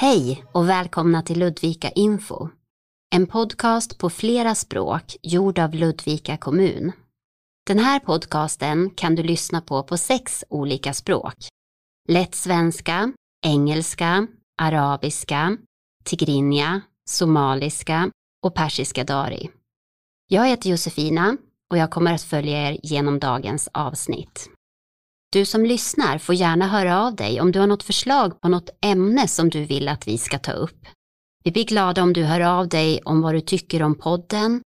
Hej och välkomna till Ludvika Info. En podcast på flera språk gjord av Ludvika kommun. Den här podcasten kan du lyssna på på sex olika språk. Lätt svenska, engelska, arabiska, tigrinja, somaliska och persiska dari. Jag heter Josefina och jag kommer att följa er genom dagens avsnitt. Du som lyssnar får gärna höra av dig om du har något förslag på något ämne som du vill att vi ska ta upp. Vi blir glada om du hör av dig om vad du tycker om podden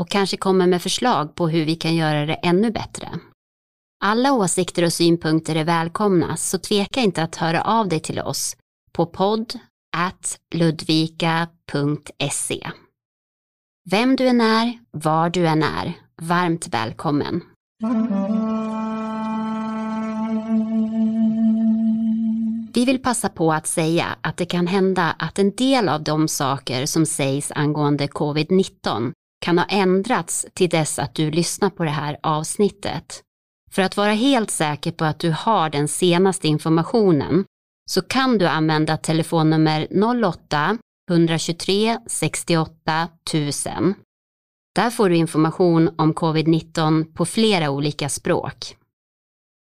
och kanske kommer med förslag på hur vi kan göra det ännu bättre. Alla åsikter och synpunkter är välkomna så tveka inte att höra av dig till oss på podd ludvika.se. Vem du än är, var du än är, varmt välkommen. Vi vill passa på att säga att det kan hända att en del av de saker som sägs angående covid-19 kan ha ändrats till dess att du lyssnar på det här avsnittet. För att vara helt säker på att du har den senaste informationen så kan du använda telefonnummer 08 123 68 000. Där får du information om covid-19 på flera olika språk.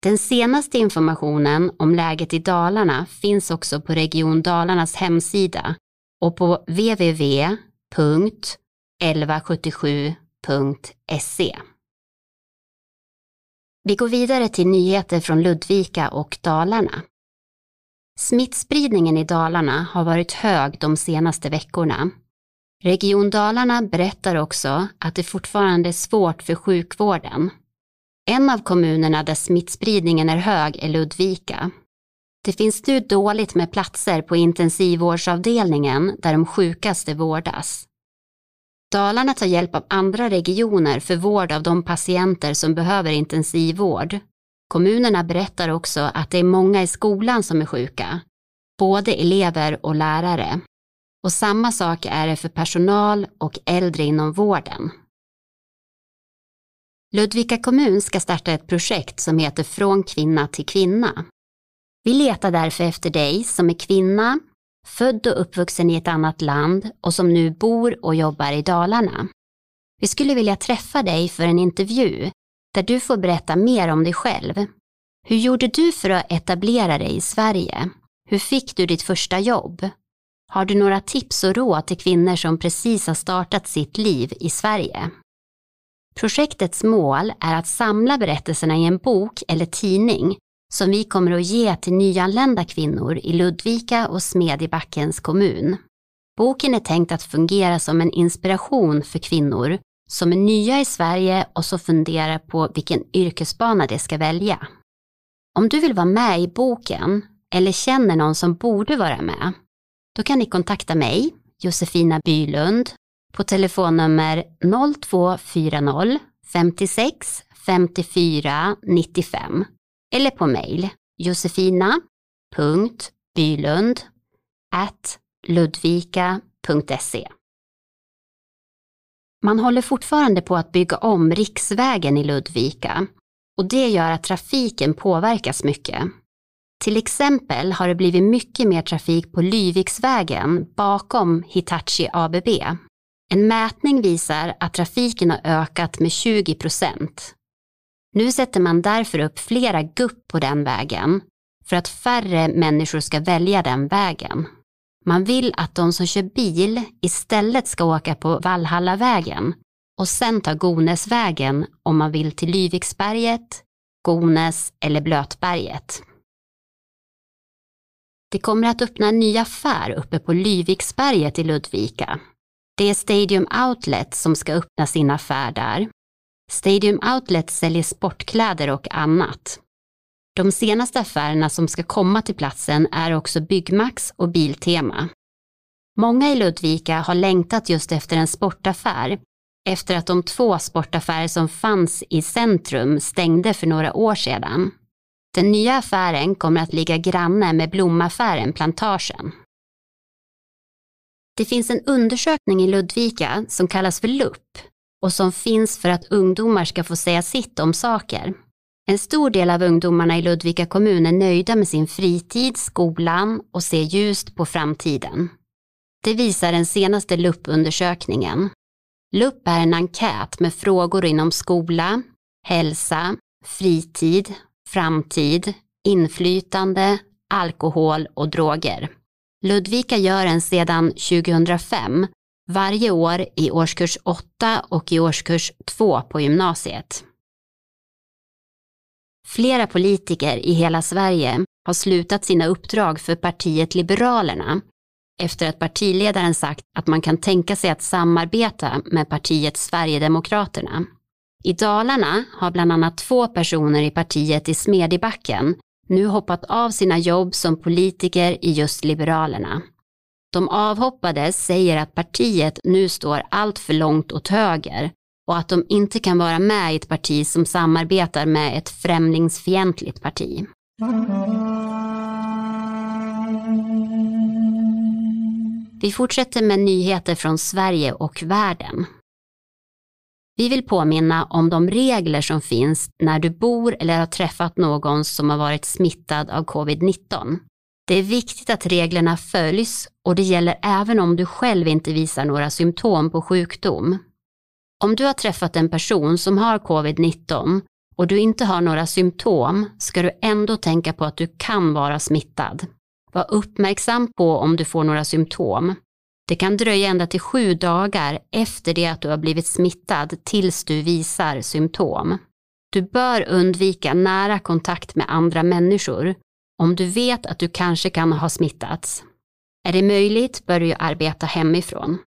Den senaste informationen om läget i Dalarna finns också på Region Dalarnas hemsida och på www.1177.se. Vi går vidare till nyheter från Ludvika och Dalarna. Smittspridningen i Dalarna har varit hög de senaste veckorna. Region Dalarna berättar också att det fortfarande är svårt för sjukvården en av kommunerna där smittspridningen är hög är Ludvika. Det finns nu dåligt med platser på intensivvårdsavdelningen där de sjukaste vårdas. Dalarna tar hjälp av andra regioner för vård av de patienter som behöver intensivvård. Kommunerna berättar också att det är många i skolan som är sjuka, både elever och lärare. Och samma sak är det för personal och äldre inom vården. Ludvika kommun ska starta ett projekt som heter Från kvinna till kvinna. Vi letar därför efter dig som är kvinna, född och uppvuxen i ett annat land och som nu bor och jobbar i Dalarna. Vi skulle vilja träffa dig för en intervju där du får berätta mer om dig själv. Hur gjorde du för att etablera dig i Sverige? Hur fick du ditt första jobb? Har du några tips och råd till kvinnor som precis har startat sitt liv i Sverige? Projektets mål är att samla berättelserna i en bok eller tidning som vi kommer att ge till nyanlända kvinnor i Ludvika och Smedjebackens kommun. Boken är tänkt att fungera som en inspiration för kvinnor som är nya i Sverige och som funderar på vilken yrkesbana de ska välja. Om du vill vara med i boken eller känner någon som borde vara med, då kan ni kontakta mig, Josefina Bylund, på telefonnummer 0240 56 54 95 eller på mejl josefina.bylund ludvika.se. Man håller fortfarande på att bygga om riksvägen i Ludvika och det gör att trafiken påverkas mycket. Till exempel har det blivit mycket mer trafik på Lyviksvägen bakom Hitachi ABB en mätning visar att trafiken har ökat med 20 procent. Nu sätter man därför upp flera gupp på den vägen för att färre människor ska välja den vägen. Man vill att de som kör bil istället ska åka på Valhallavägen och sen ta Gonesvägen om man vill till Lyviksberget, Gones eller Blötberget. Det kommer att öppna en ny affär uppe på Lyviksberget i Ludvika det är Stadium Outlet som ska öppna sin affär där. Stadium Outlet säljer sportkläder och annat. De senaste affärerna som ska komma till platsen är också Byggmax och Biltema. Många i Ludvika har längtat just efter en sportaffär efter att de två sportaffärer som fanns i centrum stängde för några år sedan. Den nya affären kommer att ligga granne med blomaffären Plantagen. Det finns en undersökning i Ludvika som kallas för LUP och som finns för att ungdomar ska få säga sitt om saker. En stor del av ungdomarna i Ludvika kommun är nöjda med sin fritid, skolan och ser ljust på framtiden. Det visar den senaste LUP-undersökningen. LUP är en enkät med frågor inom skola, hälsa, fritid, framtid, inflytande, alkohol och droger. Ludvika gör den sedan 2005 varje år i årskurs 8 och i årskurs 2 på gymnasiet. Flera politiker i hela Sverige har slutat sina uppdrag för partiet Liberalerna efter att partiledaren sagt att man kan tänka sig att samarbeta med partiet Sverigedemokraterna. I Dalarna har bland annat två personer i partiet i Smedjebacken nu hoppat av sina jobb som politiker i just Liberalerna. De avhoppade säger att partiet nu står allt för långt åt höger och att de inte kan vara med i ett parti som samarbetar med ett främlingsfientligt parti. Vi fortsätter med nyheter från Sverige och världen. Vi vill påminna om de regler som finns när du bor eller har träffat någon som har varit smittad av covid-19. Det är viktigt att reglerna följs och det gäller även om du själv inte visar några symptom på sjukdom. Om du har träffat en person som har covid-19 och du inte har några symptom ska du ändå tänka på att du kan vara smittad. Var uppmärksam på om du får några symptom. Det kan dröja ända till sju dagar efter det att du har blivit smittad tills du visar symptom. Du bör undvika nära kontakt med andra människor om du vet att du kanske kan ha smittats. Är det möjligt bör du arbeta hemifrån.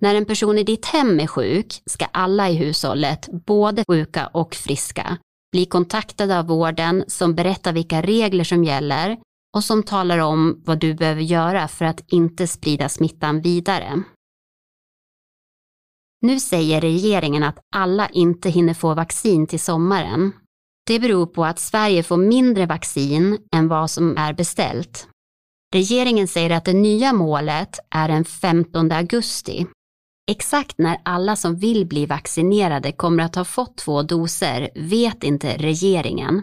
När en person i ditt hem är sjuk ska alla i hushållet, både sjuka och friska, bli kontaktade av vården som berättar vilka regler som gäller och som talar om vad du behöver göra för att inte sprida smittan vidare. Nu säger regeringen att alla inte hinner få vaccin till sommaren. Det beror på att Sverige får mindre vaccin än vad som är beställt. Regeringen säger att det nya målet är den 15 augusti. Exakt när alla som vill bli vaccinerade kommer att ha fått två doser vet inte regeringen.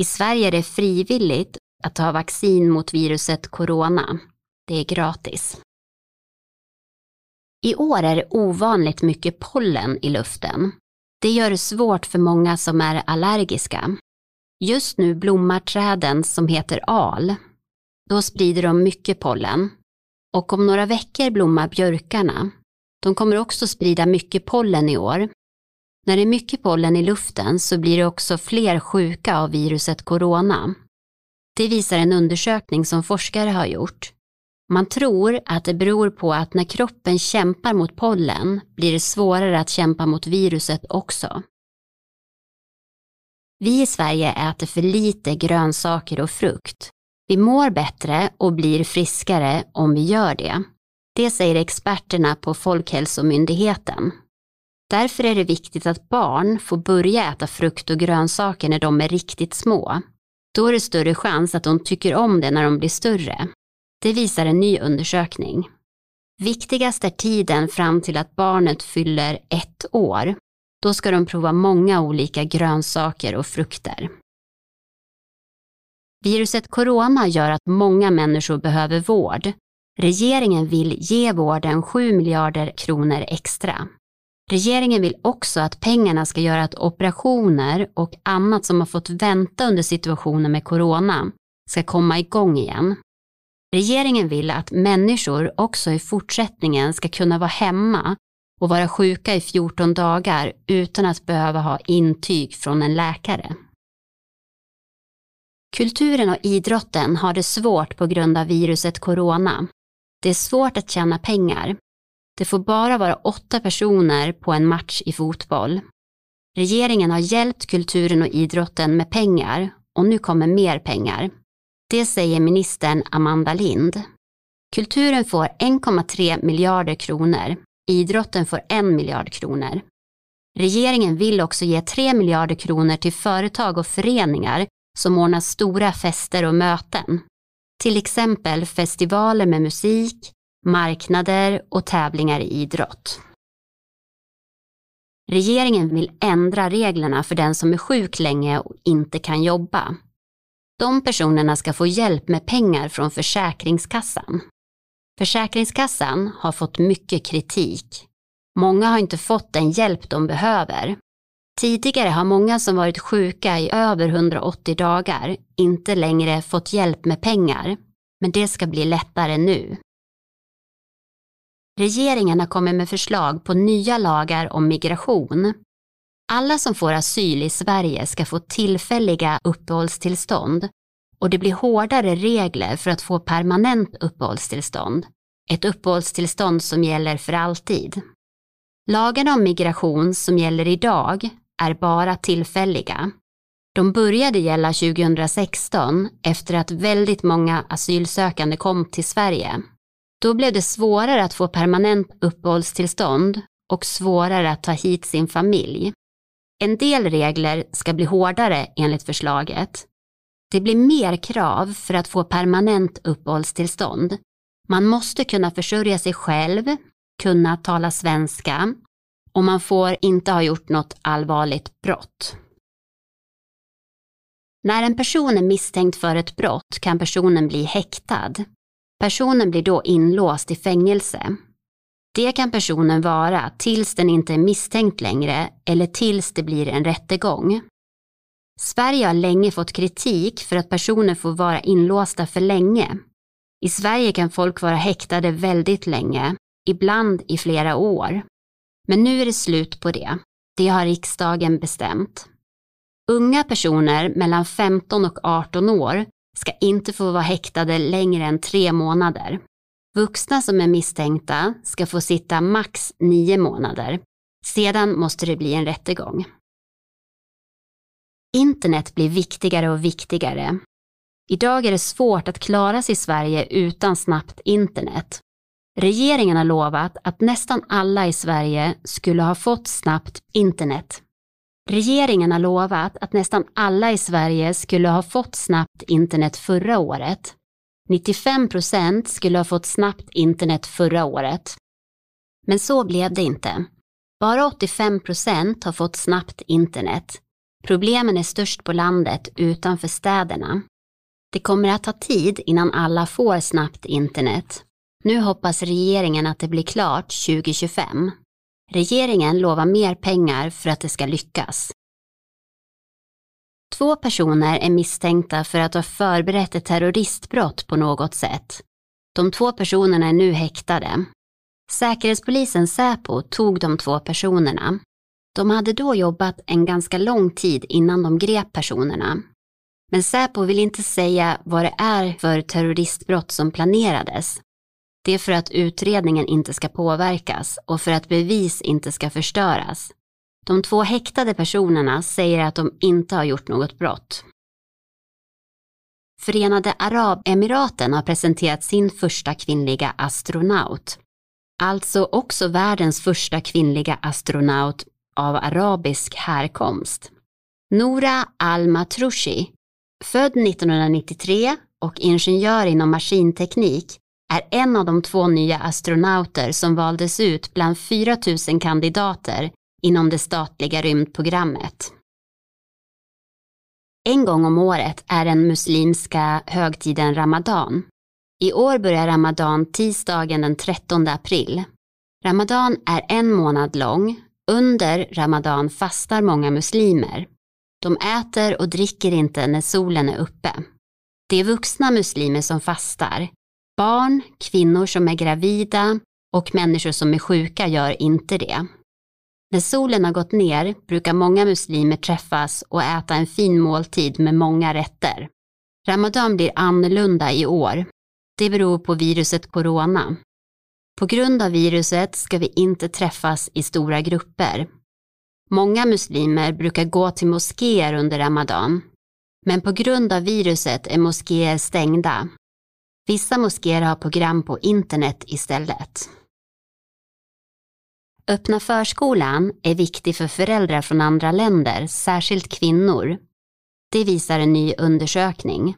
I Sverige är det frivilligt att ta vaccin mot viruset corona. Det är gratis. I år är det ovanligt mycket pollen i luften. Det gör det svårt för många som är allergiska. Just nu blommar träden som heter al. Då sprider de mycket pollen. Och om några veckor blommar björkarna. De kommer också sprida mycket pollen i år. När det är mycket pollen i luften så blir det också fler sjuka av viruset corona. Det visar en undersökning som forskare har gjort. Man tror att det beror på att när kroppen kämpar mot pollen blir det svårare att kämpa mot viruset också. Vi i Sverige äter för lite grönsaker och frukt. Vi mår bättre och blir friskare om vi gör det. Det säger experterna på Folkhälsomyndigheten. Därför är det viktigt att barn får börja äta frukt och grönsaker när de är riktigt små. Då är det större chans att de tycker om det när de blir större. Det visar en ny undersökning. Viktigast är tiden fram till att barnet fyller ett år. Då ska de prova många olika grönsaker och frukter. Viruset corona gör att många människor behöver vård. Regeringen vill ge vården 7 miljarder kronor extra. Regeringen vill också att pengarna ska göra att operationer och annat som har fått vänta under situationen med corona ska komma igång igen. Regeringen vill att människor också i fortsättningen ska kunna vara hemma och vara sjuka i 14 dagar utan att behöva ha intyg från en läkare. Kulturen och idrotten har det svårt på grund av viruset corona. Det är svårt att tjäna pengar. Det får bara vara åtta personer på en match i fotboll. Regeringen har hjälpt kulturen och idrotten med pengar och nu kommer mer pengar. Det säger ministern Amanda Lind. Kulturen får 1,3 miljarder kronor. Idrotten får 1 miljard kronor. Regeringen vill också ge 3 miljarder kronor till företag och föreningar som ordnar stora fester och möten. Till exempel festivaler med musik, marknader och tävlingar i idrott. Regeringen vill ändra reglerna för den som är sjuk länge och inte kan jobba. De personerna ska få hjälp med pengar från Försäkringskassan. Försäkringskassan har fått mycket kritik. Många har inte fått den hjälp de behöver. Tidigare har många som varit sjuka i över 180 dagar inte längre fått hjälp med pengar, men det ska bli lättare nu. Regeringen har kommit med förslag på nya lagar om migration. Alla som får asyl i Sverige ska få tillfälliga uppehållstillstånd och det blir hårdare regler för att få permanent uppehållstillstånd. Ett uppehållstillstånd som gäller för alltid. Lagarna om migration som gäller idag är bara tillfälliga. De började gälla 2016 efter att väldigt många asylsökande kom till Sverige. Då blev det svårare att få permanent uppehållstillstånd och svårare att ta hit sin familj. En del regler ska bli hårdare enligt förslaget. Det blir mer krav för att få permanent uppehållstillstånd. Man måste kunna försörja sig själv, kunna tala svenska och man får inte ha gjort något allvarligt brott. När en person är misstänkt för ett brott kan personen bli häktad. Personen blir då inlåst i fängelse. Det kan personen vara tills den inte är misstänkt längre eller tills det blir en rättegång. Sverige har länge fått kritik för att personer får vara inlåsta för länge. I Sverige kan folk vara häktade väldigt länge, ibland i flera år. Men nu är det slut på det. Det har riksdagen bestämt. Unga personer mellan 15 och 18 år ska inte få vara häktade längre än tre månader. Vuxna som är misstänkta ska få sitta max nio månader. Sedan måste det bli en rättegång. Internet blir viktigare och viktigare. Idag är det svårt att klara sig i Sverige utan snabbt internet. Regeringen har lovat att nästan alla i Sverige skulle ha fått snabbt internet. Regeringen har lovat att nästan alla i Sverige skulle ha fått snabbt internet förra året. 95 procent skulle ha fått snabbt internet förra året. Men så blev det inte. Bara 85 procent har fått snabbt internet. Problemen är störst på landet utanför städerna. Det kommer att ta tid innan alla får snabbt internet. Nu hoppas regeringen att det blir klart 2025. Regeringen lovar mer pengar för att det ska lyckas. Två personer är misstänkta för att ha förberett ett terroristbrott på något sätt. De två personerna är nu häktade. Säkerhetspolisen Säpo tog de två personerna. De hade då jobbat en ganska lång tid innan de grep personerna. Men Säpo vill inte säga vad det är för terroristbrott som planerades. Det är för att utredningen inte ska påverkas och för att bevis inte ska förstöras. De två häktade personerna säger att de inte har gjort något brott. Förenade Arabemiraten har presenterat sin första kvinnliga astronaut. Alltså också världens första kvinnliga astronaut av arabisk härkomst. Nora Al-Matrushi, född 1993 och ingenjör inom maskinteknik, är en av de två nya astronauter som valdes ut bland 4 000 kandidater inom det statliga rymdprogrammet. En gång om året är den muslimska högtiden Ramadan. I år börjar Ramadan tisdagen den 13 april. Ramadan är en månad lång. Under Ramadan fastar många muslimer. De äter och dricker inte när solen är uppe. Det är vuxna muslimer som fastar. Barn, kvinnor som är gravida och människor som är sjuka gör inte det. När solen har gått ner brukar många muslimer träffas och äta en fin måltid med många rätter. Ramadan blir annorlunda i år. Det beror på viruset corona. På grund av viruset ska vi inte träffas i stora grupper. Många muslimer brukar gå till moskéer under Ramadan. Men på grund av viruset är moskéer stängda. Vissa moskéer har program på internet istället. Öppna förskolan är viktig för föräldrar från andra länder, särskilt kvinnor. Det visar en ny undersökning.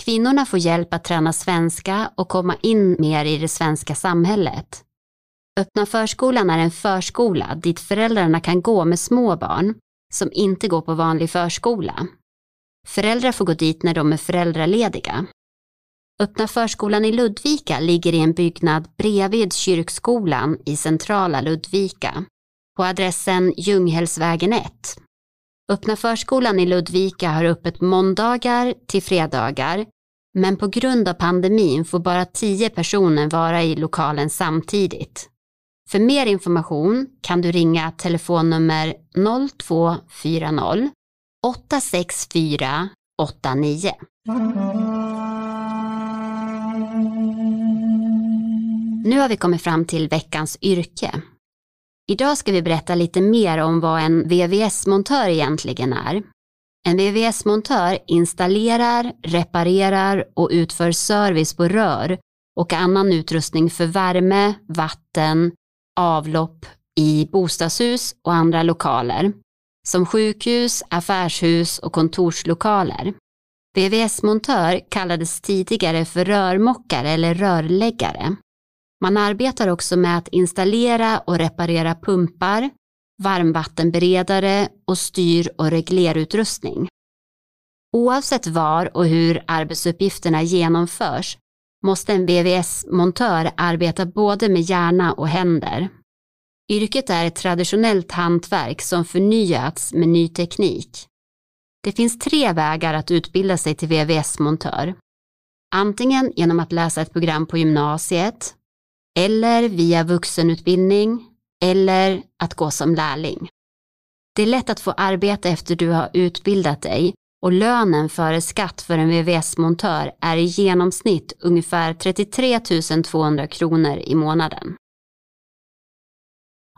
Kvinnorna får hjälp att träna svenska och komma in mer i det svenska samhället. Öppna förskolan är en förskola dit föräldrarna kan gå med små barn som inte går på vanlig förskola. Föräldrar får gå dit när de är föräldralediga. Öppna förskolan i Ludvika ligger i en byggnad bredvid kyrkskolan i centrala Ludvika på adressen Ljunghällsvägen 1. Öppna förskolan i Ludvika har öppet måndagar till fredagar men på grund av pandemin får bara tio personer vara i lokalen samtidigt. För mer information kan du ringa telefonnummer 0240 864 89. Nu har vi kommit fram till veckans yrke. Idag ska vi berätta lite mer om vad en VVS-montör egentligen är. En VVS-montör installerar, reparerar och utför service på rör och annan utrustning för värme, vatten, avlopp i bostadshus och andra lokaler, som sjukhus, affärshus och kontorslokaler. VVS-montör kallades tidigare för rörmockare eller rörläggare. Man arbetar också med att installera och reparera pumpar, varmvattenberedare och styr och reglerutrustning. Oavsett var och hur arbetsuppgifterna genomförs måste en VVS-montör arbeta både med hjärna och händer. Yrket är ett traditionellt hantverk som förnyats med ny teknik. Det finns tre vägar att utbilda sig till VVS-montör. Antingen genom att läsa ett program på gymnasiet, eller via vuxenutbildning, eller att gå som lärling. Det är lätt att få arbeta efter du har utbildat dig och lönen före skatt för en VVS-montör är i genomsnitt ungefär 33 200 kronor i månaden.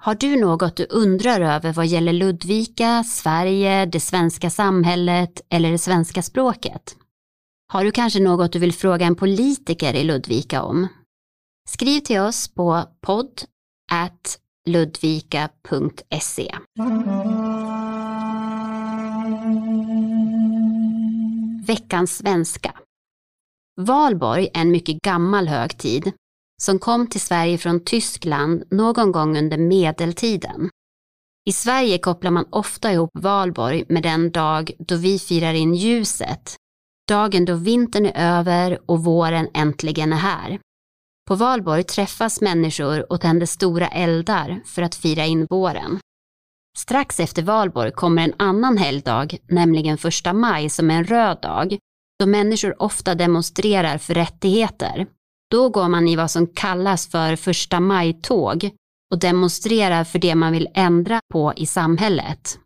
Har du något du undrar över vad gäller Ludvika, Sverige, det svenska samhället eller det svenska språket? Har du kanske något du vill fråga en politiker i Ludvika om? Skriv till oss på podd ludvika.se. Veckans svenska. Valborg är en mycket gammal högtid som kom till Sverige från Tyskland någon gång under medeltiden. I Sverige kopplar man ofta ihop valborg med den dag då vi firar in ljuset, dagen då vintern är över och våren äntligen är här. På valborg träffas människor och tänder stora eldar för att fira in våren. Strax efter valborg kommer en annan helgdag, nämligen första maj som är en röd dag, då människor ofta demonstrerar för rättigheter. Då går man i vad som kallas för första maj-tåg och demonstrerar för det man vill ändra på i samhället.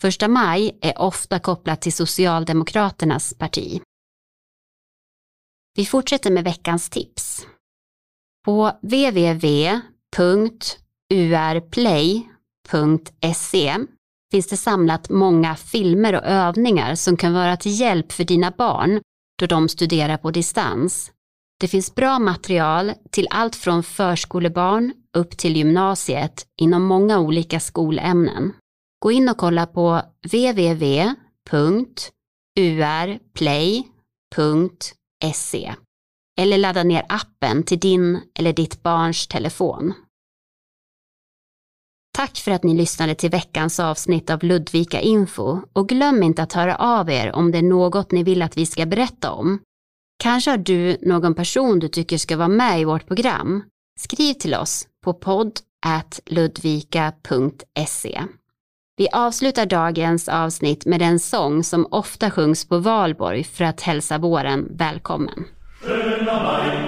Första maj är ofta kopplat till Socialdemokraternas parti. Vi fortsätter med veckans tips. På www.urplay.se finns det samlat många filmer och övningar som kan vara till hjälp för dina barn då de studerar på distans. Det finns bra material till allt från förskolebarn upp till gymnasiet inom många olika skolämnen. Gå in och kolla på www.urplay.se eller ladda ner appen till din eller ditt barns telefon. Tack för att ni lyssnade till veckans avsnitt av Ludvika Info och glöm inte att höra av er om det är något ni vill att vi ska berätta om. Kanske har du någon person du tycker ska vara med i vårt program. Skriv till oss på podd ludvika.se. Vi avslutar dagens avsnitt med en sång som ofta sjungs på valborg för att hälsa våren välkommen. Maya.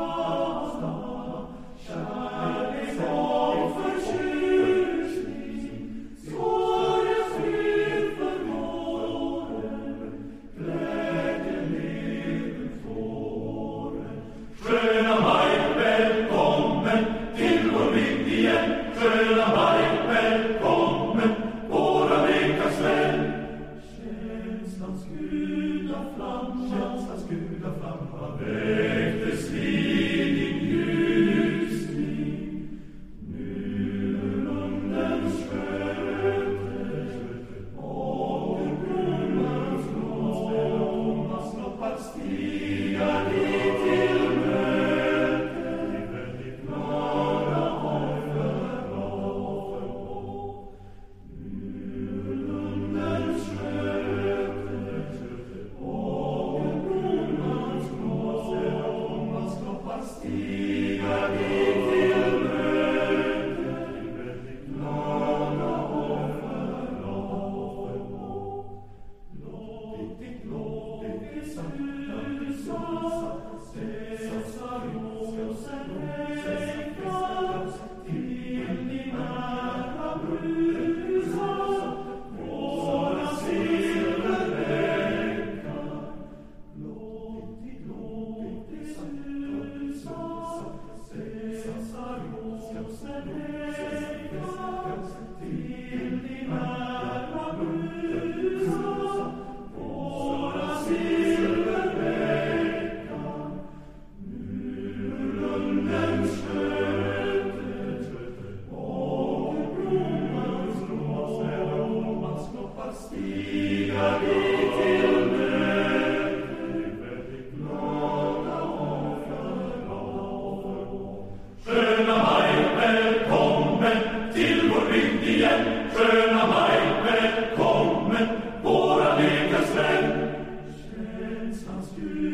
Shasta, Shasta. Med